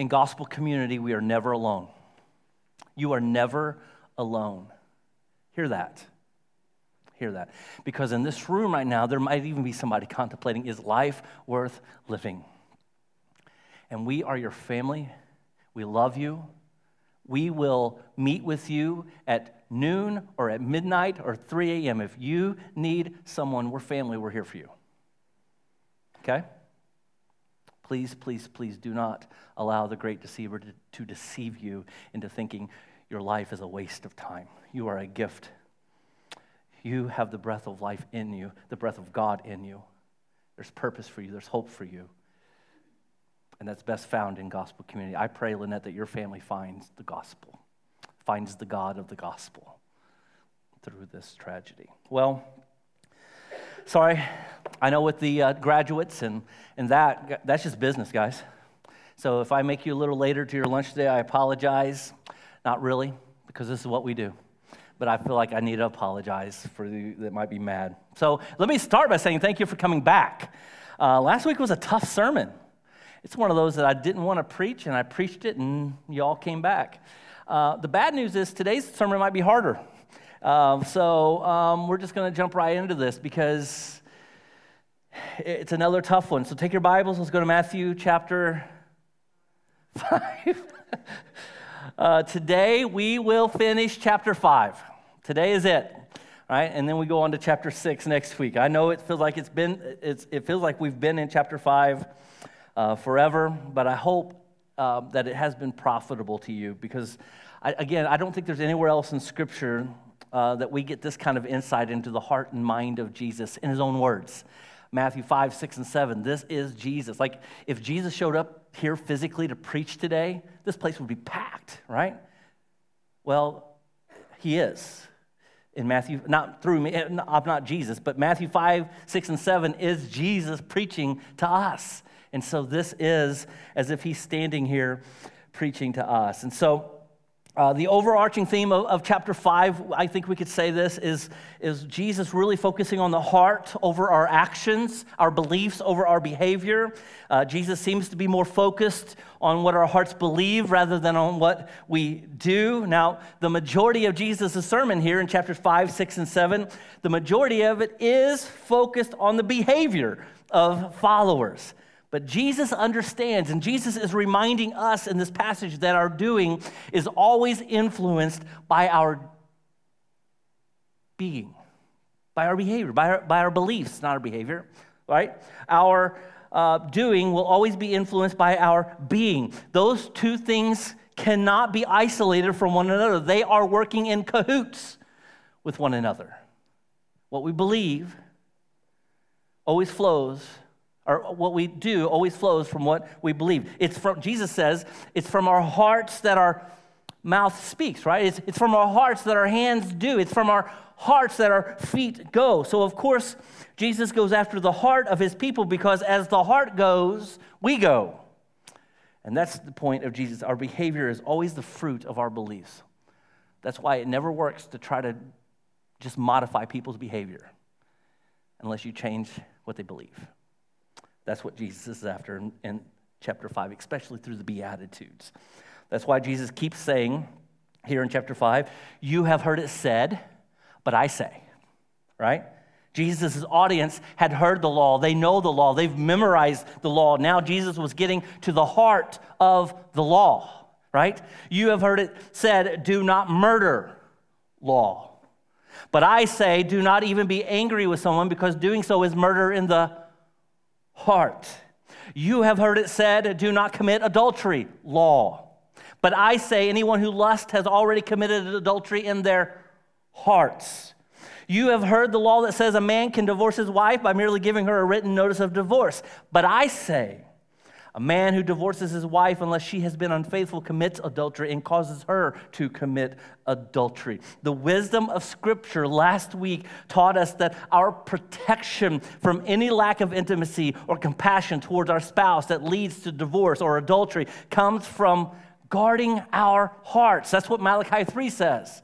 in gospel community, we are never alone. You are never alone. Hear that. Hear that. Because in this room right now, there might even be somebody contemplating is life worth living? And we are your family. We love you. We will meet with you at noon or at midnight or 3 a.m. If you need someone, we're family, we're here for you. Okay? Please, please, please do not allow the great deceiver to, to deceive you into thinking your life is a waste of time. You are a gift. You have the breath of life in you, the breath of God in you. There's purpose for you, there's hope for you. And that's best found in gospel community. I pray, Lynette, that your family finds the gospel, finds the God of the gospel through this tragedy. Well, sorry, I know with the uh, graduates and, and that, that's just business, guys. So if I make you a little later to your lunch today, I apologize. Not really, because this is what we do. But I feel like I need to apologize for you that might be mad. So let me start by saying thank you for coming back. Uh, last week was a tough sermon. It's one of those that I didn't want to preach, and I preached it, and y'all came back. Uh, the bad news is today's sermon might be harder. Uh, so um, we're just going to jump right into this because it's another tough one. So take your Bibles. Let's go to Matthew chapter 5. Uh, today we will finish chapter 5. Today is it. Right? And then we go on to chapter 6 next week. I know it feels like it's been, it's, it feels like we've been in chapter 5 uh, forever, but I hope uh, that it has been profitable to you because, I, again, I don't think there's anywhere else in Scripture uh, that we get this kind of insight into the heart and mind of Jesus in his own words. Matthew 5, 6, and 7. This is Jesus. Like, if Jesus showed up here physically to preach today, this place would be packed, right? Well, he is. In Matthew, not through me, eh, I'm not Jesus, but Matthew 5, 6, and 7 is Jesus preaching to us. And so this is as if he's standing here preaching to us. And so uh, the overarching theme of, of, chapter 5, I think we could say this, is, is Jesus really focusing on the heart over our actions, our beliefs over our behavior. Uh, Jesus seems to be more focused on what our hearts believe rather than on what we do. Now, the majority of Jesus' sermon here in chapters 5, 6, and 7, the majority of it is focused on the behavior of followers. But Jesus understands, and Jesus is reminding us in this passage that our doing is always influenced by our being, by our behavior, by our, by our beliefs, not our behavior, right? Our uh, doing will always be influenced by our being. Those two things cannot be isolated from one another, they are working in cahoots with one another. What we believe always flows or what we do always flows from what we believe. It's from, Jesus says, it's from our hearts that our mouth speaks, right? It's, it's from our hearts that our hands do. It's from our hearts that our feet go. So, of course, Jesus goes after the heart of his people because as the heart goes, we go. And that's the point of Jesus. Our behavior is always the fruit of our beliefs. That's why it never works to try to just modify people's behavior unless you change what they believe. That's what Jesus is after in, in chapter 5, especially through the Beatitudes. That's why Jesus keeps saying here in chapter 5, You have heard it said, but I say, right? Jesus' audience had heard the law. They know the law. They've memorized the law. Now Jesus was getting to the heart of the law, right? You have heard it said, do not murder law. But I say, do not even be angry with someone because doing so is murder in the heart. You have heard it said, do not commit adultery, law. But I say, anyone who lusts has already committed adultery in their hearts. You have heard the law that says a man can divorce his wife by merely giving her a written notice of divorce. But I say, a man who divorces his wife unless she has been unfaithful commits adultery and causes her to commit adultery. The wisdom of Scripture last week taught us that our protection from any lack of intimacy or compassion towards our spouse that leads to divorce or adultery comes from guarding our hearts. That's what Malachi 3 says.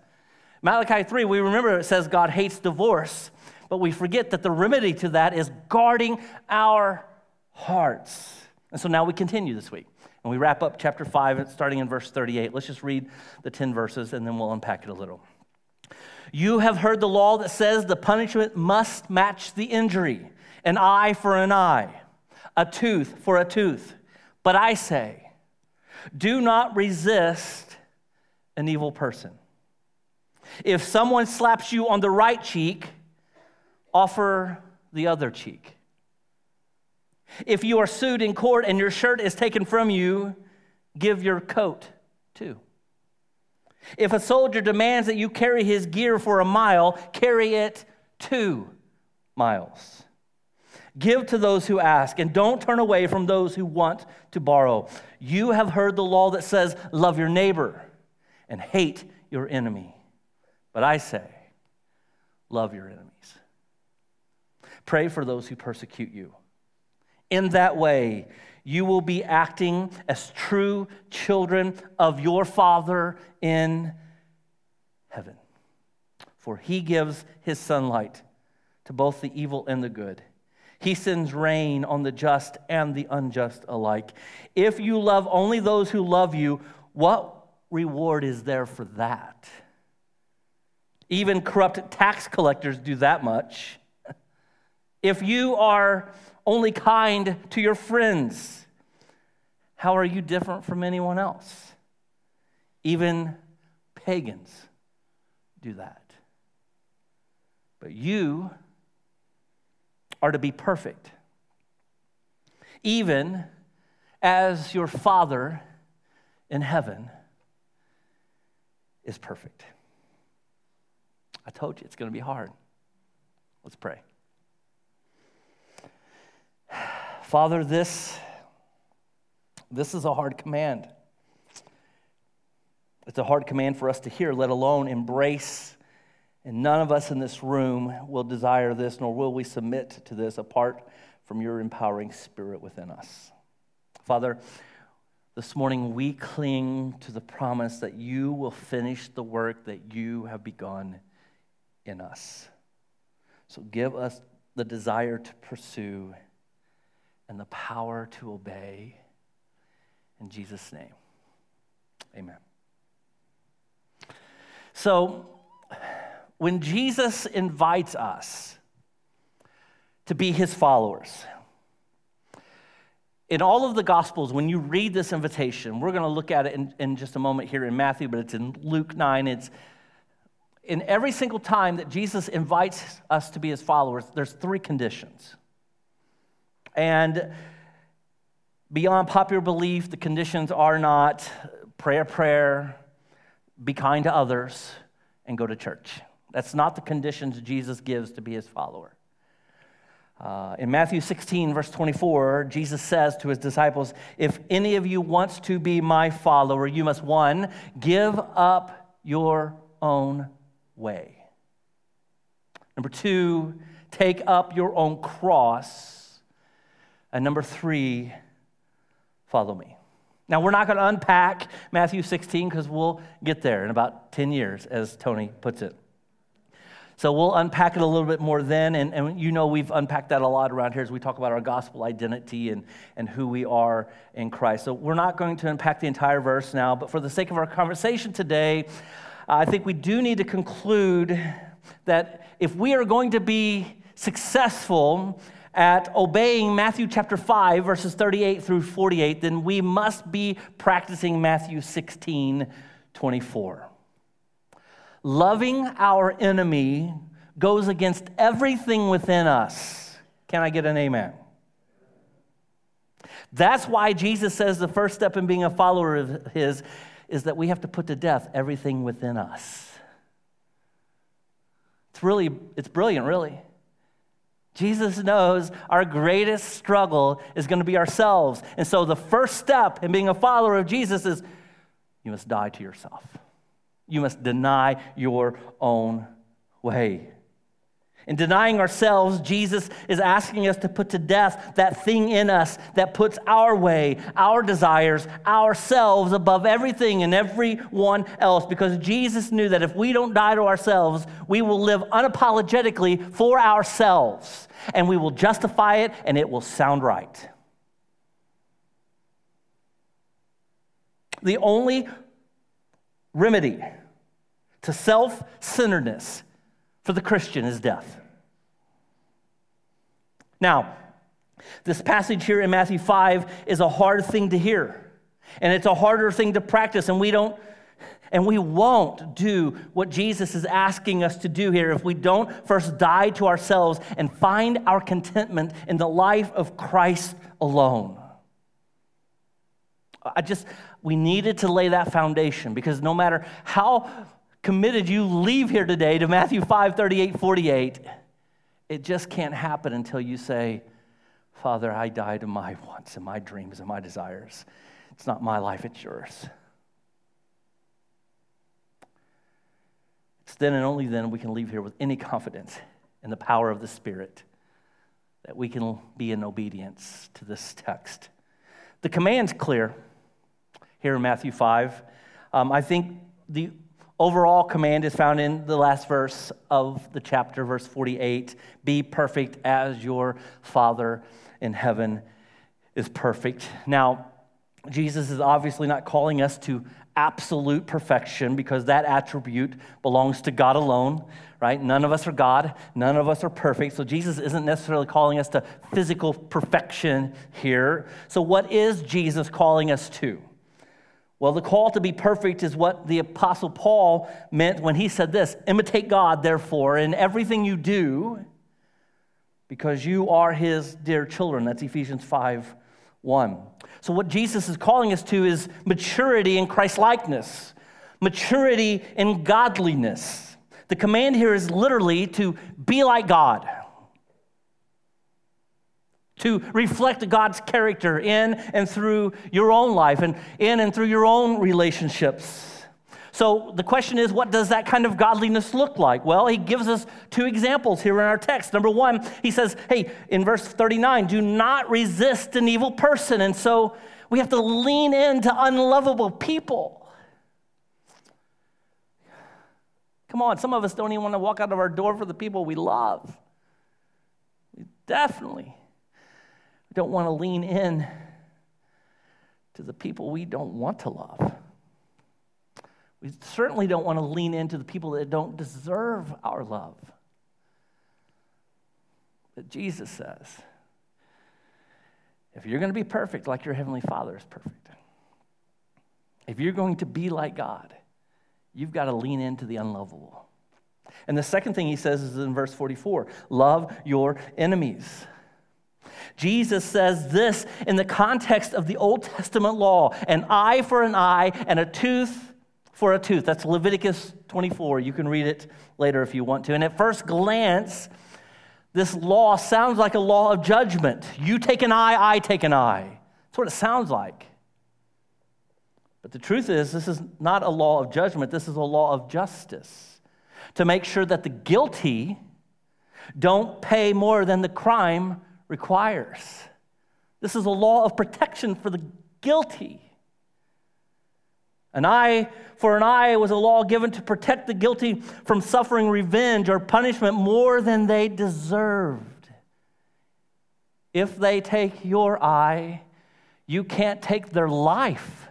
Malachi 3, we remember it says God hates divorce, but we forget that the remedy to that is guarding our hearts. And so now we continue this week. And we wrap up chapter 5, starting in verse 38. Let's just read the 10 verses and then we'll unpack it a little. You have heard the law that says the punishment must match the injury an eye for an eye, a tooth for a tooth. But I say, do not resist an evil person. If someone slaps you on the right cheek, offer the other cheek. If you are sued in court and your shirt is taken from you, give your coat too. If a soldier demands that you carry his gear for a mile, carry it two miles. Give to those who ask, and don't turn away from those who want to borrow. You have heard the law that says, Love your neighbor and hate your enemy. But I say, Love your enemies. Pray for those who persecute you. In that way, you will be acting as true children of your Father in heaven. For he gives his sunlight to both the evil and the good. He sends rain on the just and the unjust alike. If you love only those who love you, what reward is there for that? Even corrupt tax collectors do that much. If you are only kind to your friends. How are you different from anyone else? Even pagans do that. But you are to be perfect, even as your Father in heaven is perfect. I told you it's going to be hard. Let's pray. Father, this, this is a hard command. It's a hard command for us to hear, let alone embrace. And none of us in this room will desire this, nor will we submit to this apart from your empowering spirit within us. Father, this morning we cling to the promise that you will finish the work that you have begun in us. So give us the desire to pursue and the power to obey. In Jesus' name, amen. So, when Jesus invites us to be his followers, in all of the Gospels, when you read this invitation, we're going to look at it in, in just a moment here in Matthew, but it's in Luke 9. It's in every single time that Jesus invites us to be his followers, there's three conditions. And beyond popular belief, the conditions are not pray a prayer, be kind to others, and go to church. That's not the conditions Jesus gives to be his follower. Uh, in Matthew 16, verse 24, Jesus says to his disciples, If any of you wants to be my follower, you must, one, give up your own way. Number two, take up your own cross and number three, follow me. Now, we're not going to unpack Matthew 16 because we'll get there in about 10 years, as Tony puts it. So we'll unpack it a little bit more then. And, and you know, we've unpacked that a lot around here as we talk about our gospel identity and, and who we are in Christ. So we're not going to unpack the entire verse now, but for the sake of our conversation today, I think we do need to conclude that if we are going to be successful at obeying Matthew chapter 5, verses 38 through 48, then we must be practicing Matthew 16, 24. Loving our enemy goes against everything within us. Can I get an amen? That's why Jesus says the first step in being a follower of his is that we have to put to death everything within us. It's really, it's brilliant, really. Jesus knows our greatest struggle is going to be ourselves. And so the first step in being a follower of Jesus is you must die to yourself. You must deny your own way. In denying ourselves, Jesus is asking us to put to death that thing in us that puts our way, our desires, ourselves above everything and everyone else. Because Jesus knew that if we don't die to ourselves, we will live unapologetically for ourselves and we will justify it and it will sound right. the only remedy to self centeredness for the Christian is death. Now, this passage here in Matthew 5 is a hard thing to hear, and it's a harder thing to practice, and we don't. And we won't do what Jesus is asking us to do here if we don't first die to ourselves and find our contentment in the life of Christ alone. I just, we needed to lay that foundation because no matter how committed you leave here today to Matthew 5 38, 48, it just can't happen until you say, Father, I die to my wants and my dreams and my desires. It's not my life, it's yours. It's then and only then we can leave here with any confidence in the power of the Spirit that we can be in obedience to this text. The command's clear here in Matthew 5. Um, I think the overall command is found in the last verse of the chapter, verse 48 Be perfect as your Father in heaven is perfect. Now, Jesus is obviously not calling us to absolute perfection because that attribute belongs to God alone, right? None of us are God, none of us are perfect. So Jesus isn't necessarily calling us to physical perfection here. So, what is Jesus calling us to? Well, the call to be perfect is what the Apostle Paul meant when he said this imitate God, therefore, in everything you do, because you are his dear children. That's Ephesians 5 1. So, what Jesus is calling us to is maturity in Christ likeness, maturity in godliness. The command here is literally to be like God to reflect God's character in and through your own life and in and through your own relationships. So the question is, what does that kind of godliness look like? Well, he gives us two examples here in our text. Number one, he says, hey, in verse 39, do not resist an evil person. And so we have to lean into unlovable people. Come on, some of us don't even want to walk out of our door for the people we love. We definitely don't want to lean in to the people we don't want to love. We certainly don't want to lean into the people that don't deserve our love. But Jesus says, if you're going to be perfect like your Heavenly Father is perfect, if you're going to be like God, you've got to lean into the unlovable. And the second thing he says is in verse 44 love your enemies. Jesus says this in the context of the Old Testament law an eye for an eye and a tooth for a tooth. That's Leviticus 24. You can read it later if you want to. And at first glance, this law sounds like a law of judgment. You take an eye, I take an eye. That's what it sounds like. But the truth is, this is not a law of judgment, this is a law of justice to make sure that the guilty don't pay more than the crime requires. This is a law of protection for the guilty. An eye for an eye was a law given to protect the guilty from suffering revenge or punishment more than they deserved. If they take your eye, you can't take their life.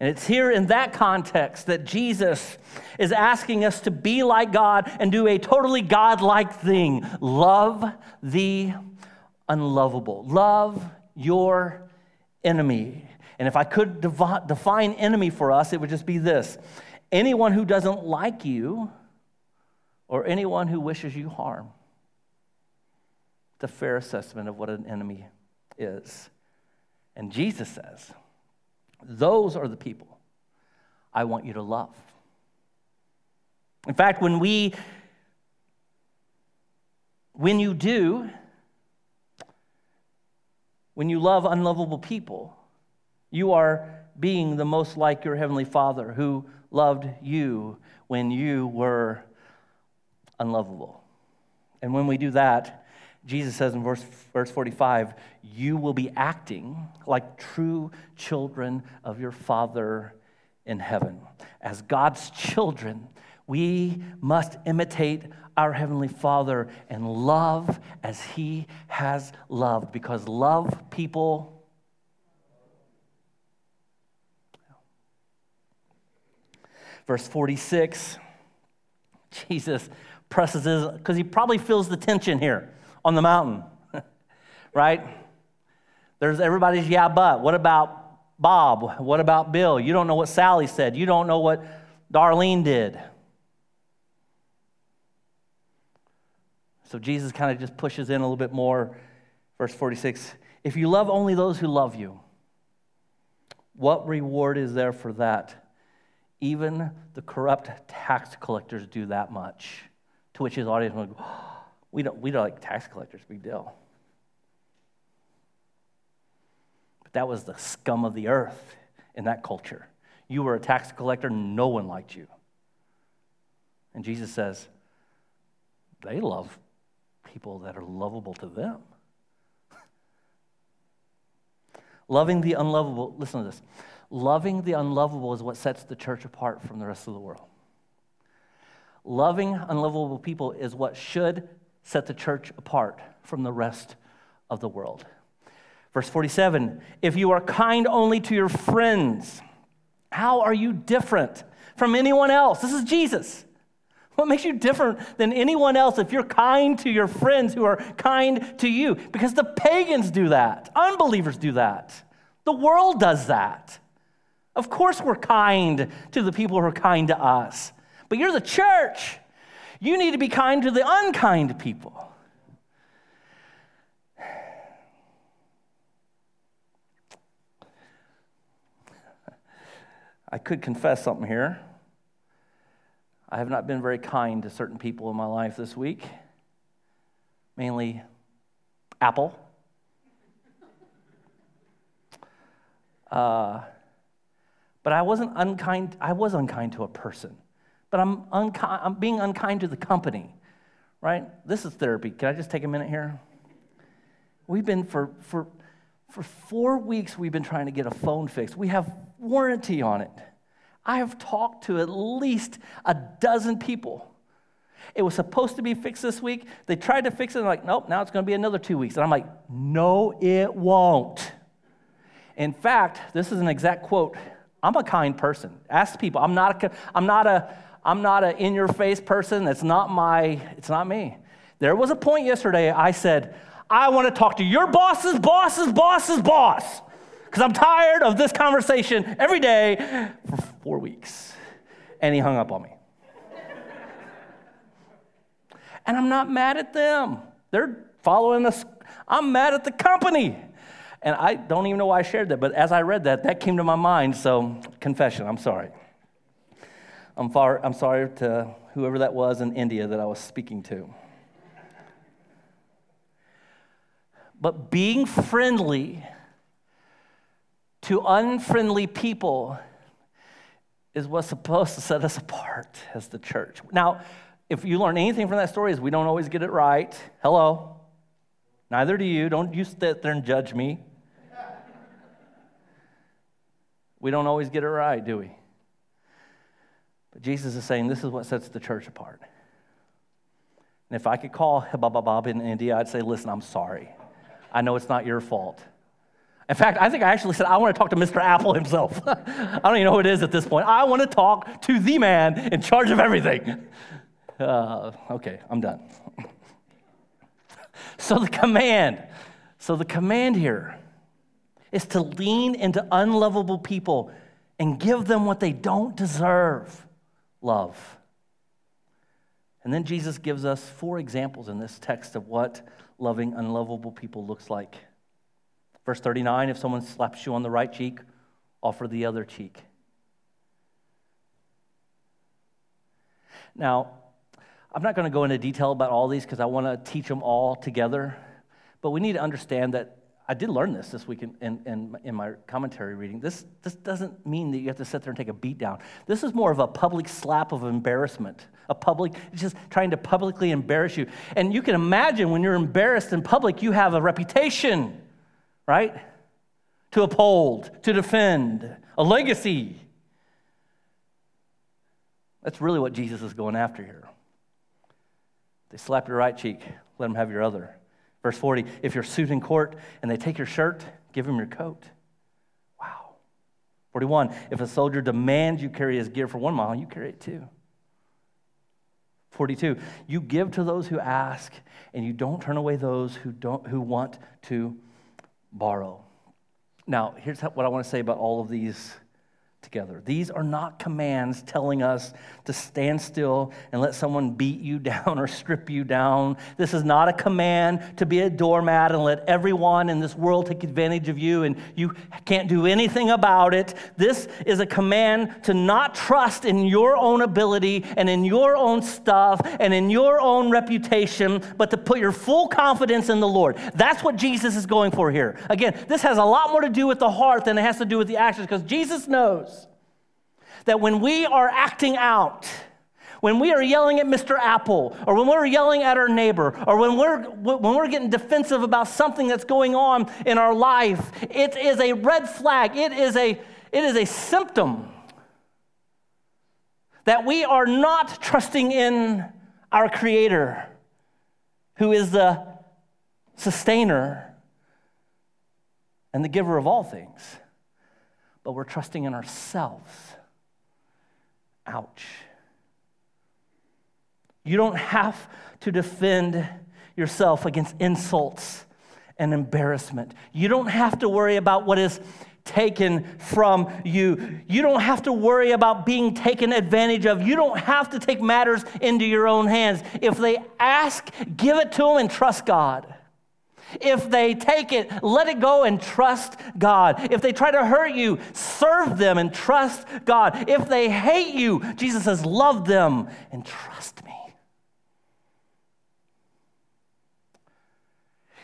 And it's here in that context that Jesus is asking us to be like God and do a totally God-like thing love the unlovable, love your enemy. And if I could define enemy for us, it would just be this anyone who doesn't like you or anyone who wishes you harm. It's a fair assessment of what an enemy is. And Jesus says, those are the people I want you to love. In fact, when we when you do when you love unlovable people, you are being the most like your heavenly Father who loved you when you were unlovable. And when we do that, Jesus says in verse, verse 45, you will be acting like true children of your Father in heaven. As God's children, we must imitate our Heavenly Father and love as He has loved, because love people. Verse 46, Jesus presses, his because he probably feels the tension here on the mountain, right? There's everybody's yeah, but. What about Bob? What about Bill? You don't know what Sally said. You don't know what Darlene did. So Jesus kind of just pushes in a little bit more. Verse 46 If you love only those who love you, what reward is there for that? Even the corrupt tax collectors do that much. To which his audience would go, we don't, we don't like tax collectors, big deal. But that was the scum of the earth in that culture. You were a tax collector, no one liked you. And Jesus says, they love people that are lovable to them. Loving the unlovable, listen to this. Loving the unlovable is what sets the church apart from the rest of the world. Loving unlovable people is what should set the church apart from the rest of the world. Verse 47 If you are kind only to your friends, how are you different from anyone else? This is Jesus. What makes you different than anyone else if you're kind to your friends who are kind to you? Because the pagans do that, unbelievers do that, the world does that. Of course, we're kind to the people who are kind to us, but you're the church. You need to be kind to the unkind people. I could confess something here. I have not been very kind to certain people in my life this week, mainly Apple. Uh, but I wasn't unkind, I was unkind to a person. But I'm, unkind, I'm being unkind to the company, right? This is therapy. Can I just take a minute here? We've been for, for, for four weeks, we've been trying to get a phone fixed. We have warranty on it. I have talked to at least a dozen people. It was supposed to be fixed this week. They tried to fix it, and like, nope, now it's going to be another two weeks. And I'm like, no, it won't. In fact, this is an exact quote. I'm a kind person. Ask people. I'm not a, I'm not a, I'm not an in your face person. That's not my, it's not me. There was a point yesterday I said, I want to talk to your boss's boss's boss's boss because I'm tired of this conversation every day for four weeks. And he hung up on me. and I'm not mad at them. They're following us. I'm mad at the company. And I don't even know why I shared that, but as I read that, that came to my mind. So, confession, I'm sorry. I'm, far, I'm sorry to whoever that was in India that I was speaking to. But being friendly to unfriendly people is what's supposed to set us apart as the church. Now, if you learn anything from that story is we don't always get it right. Hello. Neither do you. Don't you sit there and judge me. we don't always get it right, do we? Jesus is saying this is what sets the church apart. And if I could call Bob Bob in India, I'd say, listen, I'm sorry. I know it's not your fault. In fact, I think I actually said, I want to talk to Mr. Apple himself. I don't even know who it is at this point. I want to talk to the man in charge of everything. Uh, okay, I'm done. so the command, so the command here is to lean into unlovable people and give them what they don't deserve love. And then Jesus gives us four examples in this text of what loving unlovable people looks like. Verse 39 if someone slaps you on the right cheek, offer the other cheek. Now, I'm not going to go into detail about all these because I want to teach them all together, but we need to understand that I did learn this this week in, in, in, my commentary reading. This, this doesn't mean that you have to sit there and take a beat down. This is more of a public slap of embarrassment. A public, it's just trying to publicly embarrass you. And you can imagine when you're embarrassed in public, you have a reputation right? To uphold, to defend, a legacy. That's really what Jesus is going after here. They slap your right cheek, let them have your other. Verse 40 if you're sued in court and they take your shirt, give them your coat. Wow. 41. If a soldier demands you carry his gear for one mile, you carry it too. 42. You give to those who ask, and you don't turn away those who, don't, who want to borrow. Now, here's what I want to say about all of these together. These are not commands telling us to stand still and let someone beat you down or strip you down. This is not a command to be a doormat and let everyone in this world take advantage of you and you can't do anything about it. This is a command to not trust in your own ability and in your own stuff and in your own reputation, but to put your full confidence in the Lord. That's what Jesus is going for here. Again, this has a lot more to do with the heart than it has to do with the actions because Jesus knows that when we are acting out, when we are yelling at Mr. Apple, or when we're yelling at our neighbor, or when we're, when we're getting defensive about something that's going on in our life, it is a red flag. It is a, it is a symptom that we are not trusting in our Creator, who is the sustainer and the giver of all things, but we're trusting in ourselves. Ouch. You don't have to defend yourself against insults and embarrassment. You don't have to worry about what is taken from you. You don't have to worry about being taken advantage of. You don't have to take matters into your own hands. If they ask, give it to them and trust God. If they take it, let it go and trust God. If they try to hurt you, serve them and trust God. If they hate you, Jesus says, love them and trust me.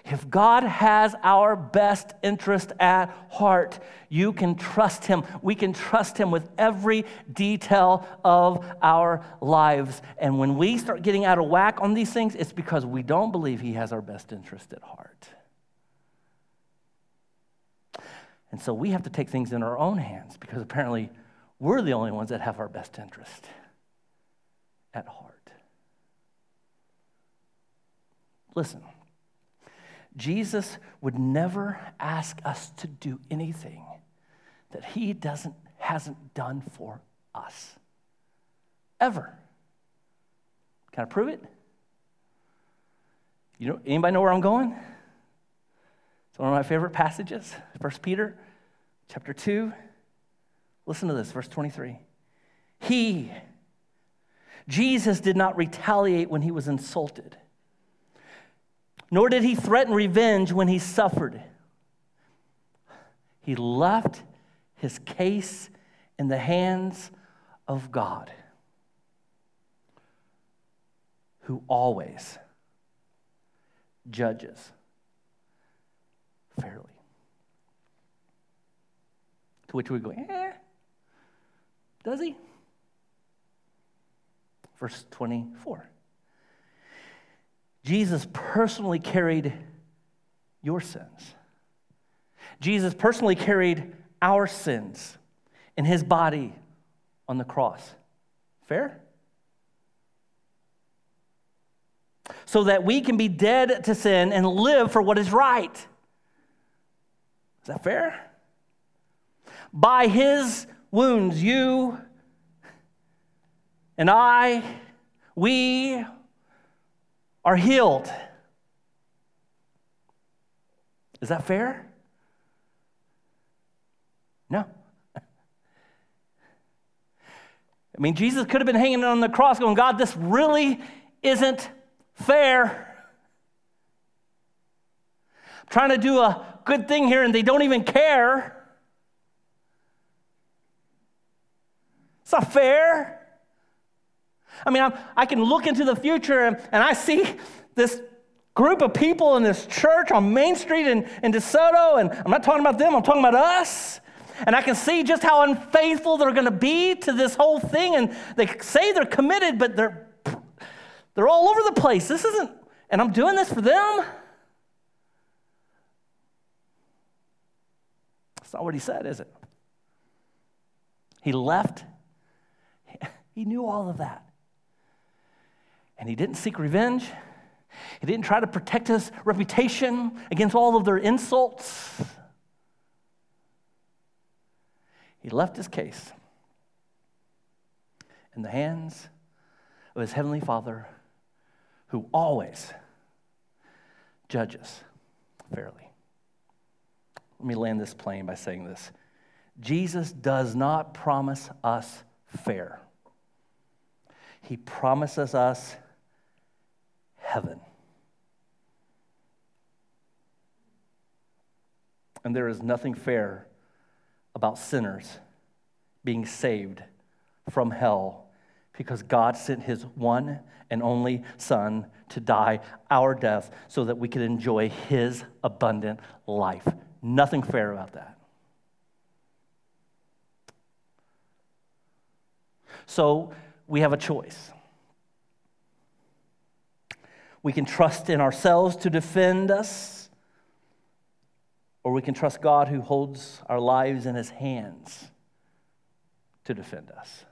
If God has our best interest at heart, you can trust Him. We can trust Him with every detail of our lives. And when we start getting out of whack on these things, it's because we don't believe He has our best interest at heart. And so we have to take things in our own hands because apparently we're the only ones that have our best interest at heart. Listen. Jesus would never ask us to do anything that he doesn't hasn't done for us. Ever. Can I prove it? You know, anybody know where I'm going? It's one of my favorite passages, 1 Peter chapter 2. Listen to this, verse 23. He, Jesus, did not retaliate when he was insulted nor did he threaten revenge when he suffered. He left his case in the hands of God, who always judges fairly. To which we go, eh, does he? Verse 24. Jesus personally carried your sins. Jesus personally carried our sins in his body on the cross. Fair? So that we can be dead to sin and live for what is right. Is that fair? By his wounds, you and I, we are healed. Is that fair? No. I mean, Jesus could have been hanging on the cross going, God, this really isn't fair. I'm trying to do a good thing here and they don't even care. It's not fair. I mean, I'm, i can look into the future and, and I see this group of people in this church on Main Street in, in DeSoto, and I'm not talking about them, I'm talking about us. And I can see just how unfaithful they're going to be to this whole thing. And they say they're committed, but they're, they're all over the place. This isn't, and I'm doing this for them. That's not what he said, is it? He left. He knew all of that. And he didn't seek revenge. He didn't try to protect his reputation against all of their insults. He left his case in the hands of his heavenly Father who always judges fairly. Let me land this plane by saying this Jesus does not promise us fair, He promises us heaven. And there is nothing fair about sinners being saved from hell because God sent his one and only Son to die our death so that we could enjoy his abundant life. Nothing fair about that. So we have a choice. We can trust in ourselves to defend us, or we can trust God who holds our lives in his hands to defend us.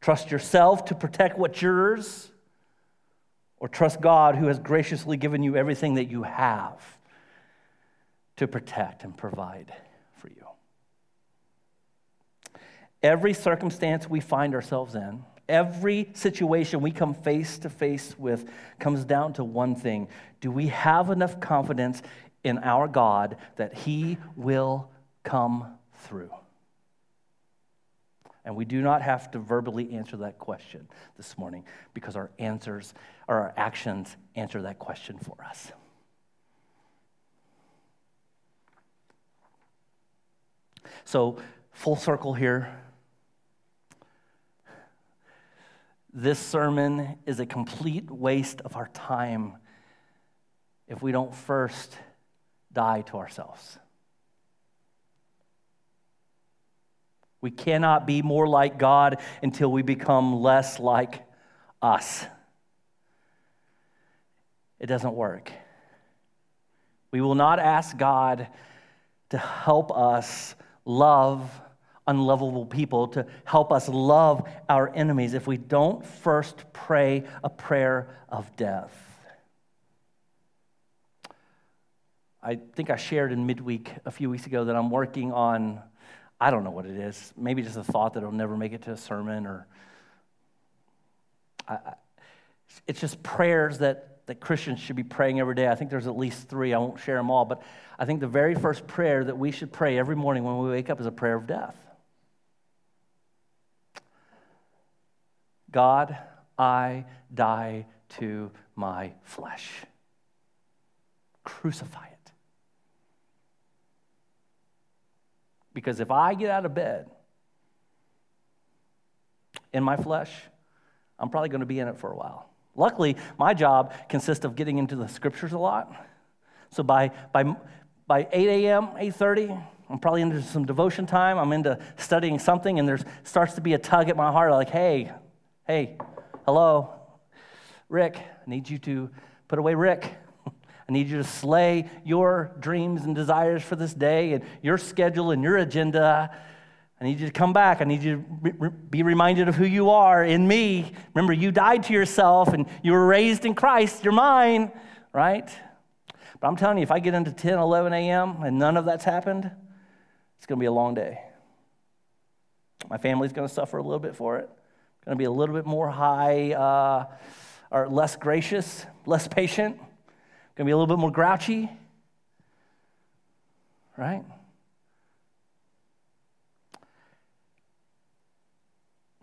Trust yourself to protect what's yours, or trust God who has graciously given you everything that you have to protect and provide for you. Every circumstance we find ourselves in, every situation we come face to face with, comes down to one thing Do we have enough confidence in our God that He will come through? And we do not have to verbally answer that question this morning because our answers or our actions answer that question for us. So, full circle here. This sermon is a complete waste of our time if we don't first die to ourselves. We cannot be more like God until we become less like us. It doesn't work. We will not ask God to help us love unlovable people, to help us love our enemies if we don't first pray a prayer of death. I think I shared in midweek a few weeks ago that I'm working on I don't know what it is. Maybe just a thought that it'll never make it to a sermon, or I, it's just prayers that, that Christians should be praying every day. I think there's at least three. I won't share them all, but I think the very first prayer that we should pray every morning when we wake up is a prayer of death. God, I die to my flesh. Crucify it. Because if I get out of bed in my flesh, I'm probably going to be in it for a while. Luckily, my job consists of getting into the scriptures a lot. So by, by, by 8 a.m., 8.30, I'm probably into some devotion time. I'm into studying something, and there starts to be a tug at my heart like, hey, hey, hello, Rick, I need you to put away Rick. I need you to slay your dreams and desires for this day and your schedule and your agenda. I need you to come back. I need you to be reminded of who you are in me. Remember, you died to yourself and you were raised in Christ. You're mine, right? But I'm telling you, if I get into 10, 11 a.m. and none of that's happened, it's going to be a long day. My family's going to suffer a little bit for it. Going to be a little bit more high uh, or less gracious, less patient. Going to be a little bit more grouchy, right?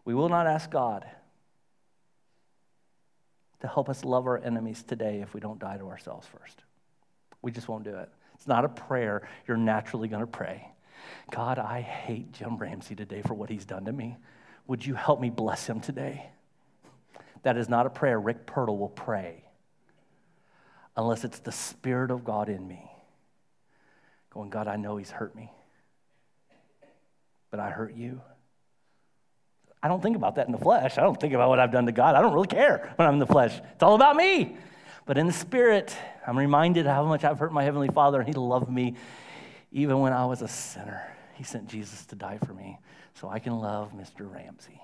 We will not ask God to help us love our enemies today if we don't die to ourselves first. We just won't do it. It's not a prayer you're naturally going to pray. God, I hate Jim Ramsey today for what he's done to me. Would you help me bless him today? That is not a prayer Rick Pirtle will pray unless it's the Spirit of God in me. Going, God, I know He's hurt me, but I hurt you. I don't think about that in the flesh. I don't think about what I've done to God. I don't really care when I'm in the flesh. It's all about me. But in the spirit, I'm reminded how much I've hurt my Heavenly Father, and He loved me even when I was a sinner. He sent Jesus to die for me so I can love Mr. Ramsey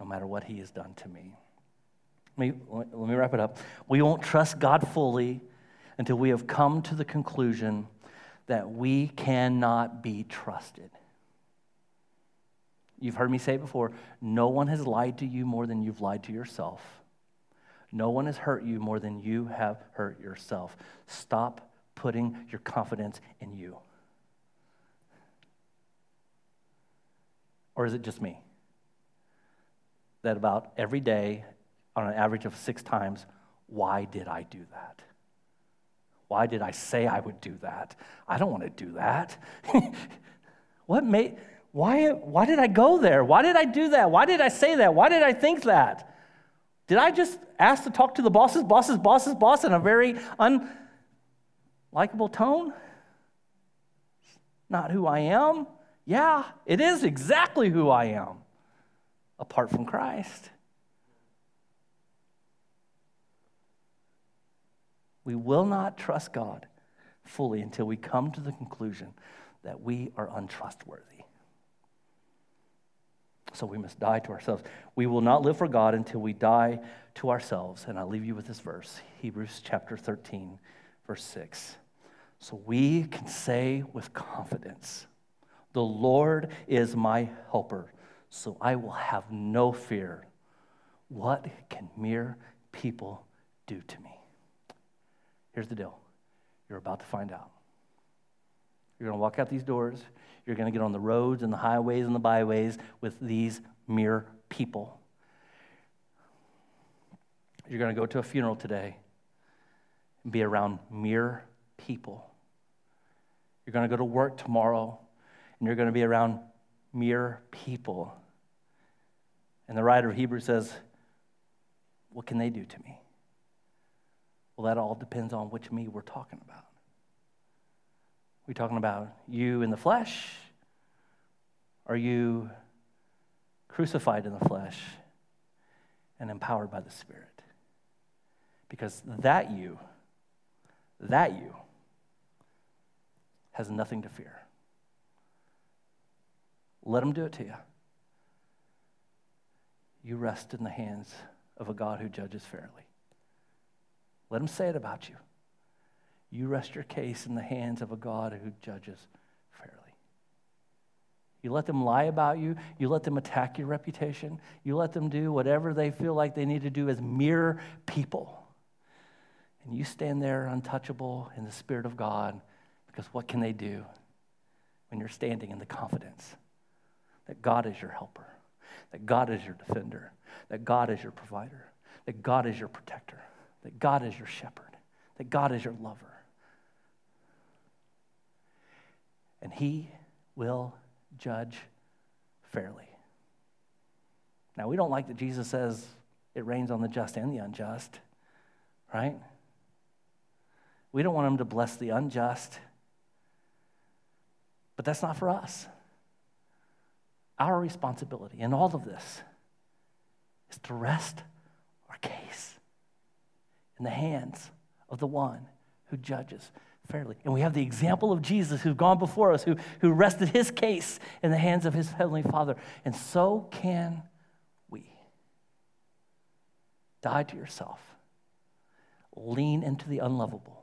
no matter what he has done to me. Let me, let me wrap it up. We won't trust God fully until we have come to the conclusion that we cannot be trusted. You've heard me say it before no one has lied to you more than you've lied to yourself. No one has hurt you more than you have hurt yourself. Stop putting your confidence in you. Or is it just me? That about every day, on an average of six times, why did I do that? Why did I say I would do that? I don't want to do that. what made why, why did I go there? Why did I do that? Why did I say that? Why did I think that? Did I just ask to talk to the boss's boss's boss's boss in a very unlikable tone? Not who I am. Yeah, it is exactly who I am apart from Christ. We will not trust God fully until we come to the conclusion that we are untrustworthy. So we must die to ourselves. We will not live for God until we die to ourselves. And I'll leave you with this verse Hebrews chapter 13, verse 6. So we can say with confidence, The Lord is my helper, so I will have no fear. What can mere people do to me? Here's the deal you're about to find out. You're going to walk out these doors. You're going to get on the roads and the highways and the byways with these mere people. You're going to go to a funeral today and be around mere people. You're going to go to work tomorrow and you're going to be around mere people. And the writer of Hebrews says, What can they do to me? Well, that all depends on which me we're talking about we talking about you in the flesh? Are you crucified in the flesh and empowered by the Spirit? Because that you, that you, has nothing to fear. Let him do it to you. You rest in the hands of a God who judges fairly. Let him say it about you. You rest your case in the hands of a God who judges fairly. You let them lie about you. You let them attack your reputation. You let them do whatever they feel like they need to do as mere people. And you stand there untouchable in the Spirit of God because what can they do when you're standing in the confidence that God is your helper, that God is your defender, that God is your provider, that God is your protector, that God is your shepherd, that God is your lover? and he will judge fairly. Now, we don't like that Jesus says it rains on the just and the unjust, right? We don't want him to bless the unjust, but that's not for us. Our responsibility in all of this is to rest our case in the hands of the one who judges fairly. And we have the example of Jesus who's gone before us, who, who rested his case in the hands of his heavenly Father. And so can we. Die to yourself. Lean into the unlovable.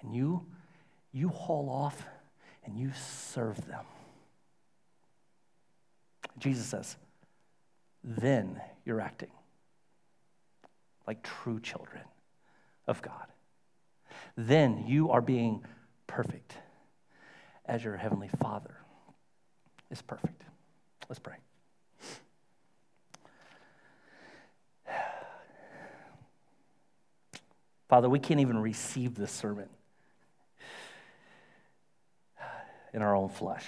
And you, you haul off and you serve them. Jesus says, then you're acting like true children of God then you are being perfect as your heavenly Father is perfect. Let's pray. Father, we can't even receive this sermon in our own flesh.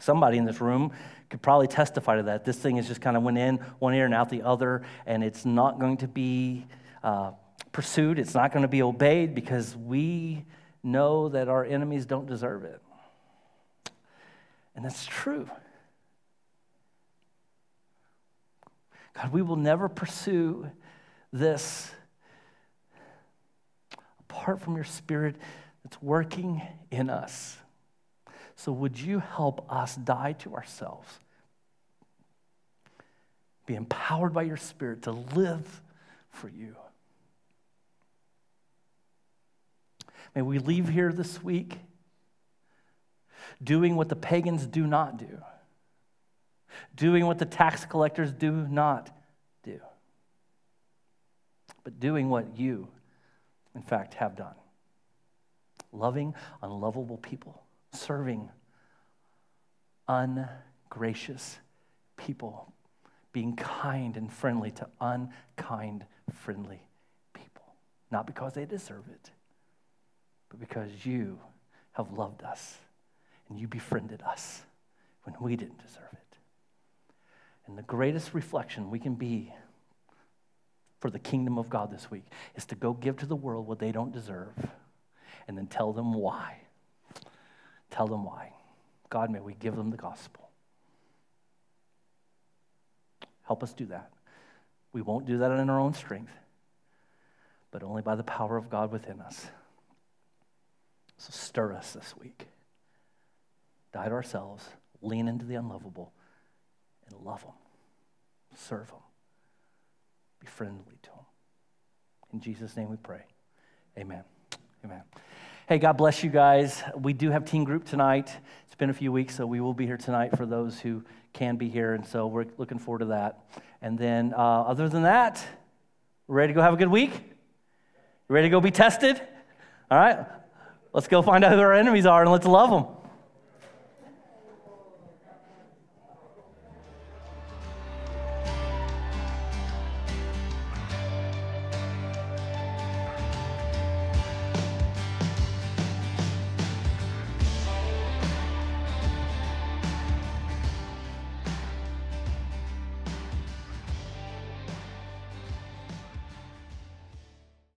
Somebody in this room could probably testify to that. This thing is just kind of went in one ear and out the other, and it's not going to be uh, pursued, it's not going to be obeyed because we know that our enemies don't deserve it. And that's true. God, we will never pursue this apart from your spirit that's working in us. So, would you help us die to ourselves? Be empowered by your spirit to live for you. May we leave here this week doing what the pagans do not do, doing what the tax collectors do not do, but doing what you, in fact, have done loving unlovable people, serving ungracious people, being kind and friendly to unkind, friendly people. Not because they deserve it, but because you have loved us and you befriended us when we didn't deserve it. And the greatest reflection we can be for the kingdom of God this week is to go give to the world what they don't deserve and then tell them why. Tell them why. God, may we give them the gospel. Help us do that. We won't do that in our own strength, but only by the power of God within us. So stir us this week. Die to ourselves, lean into the unlovable, and love them, serve them, be friendly to them. In Jesus' name we pray. Amen. Amen. Hey, God bless you guys. We do have teen group tonight. It's been a few weeks, so we will be here tonight for those who can be here, and so we're looking forward to that. And then, uh, other than that, ready to go have a good week? ready to go be tested? All right, let's go find out who our enemies are and let's love them.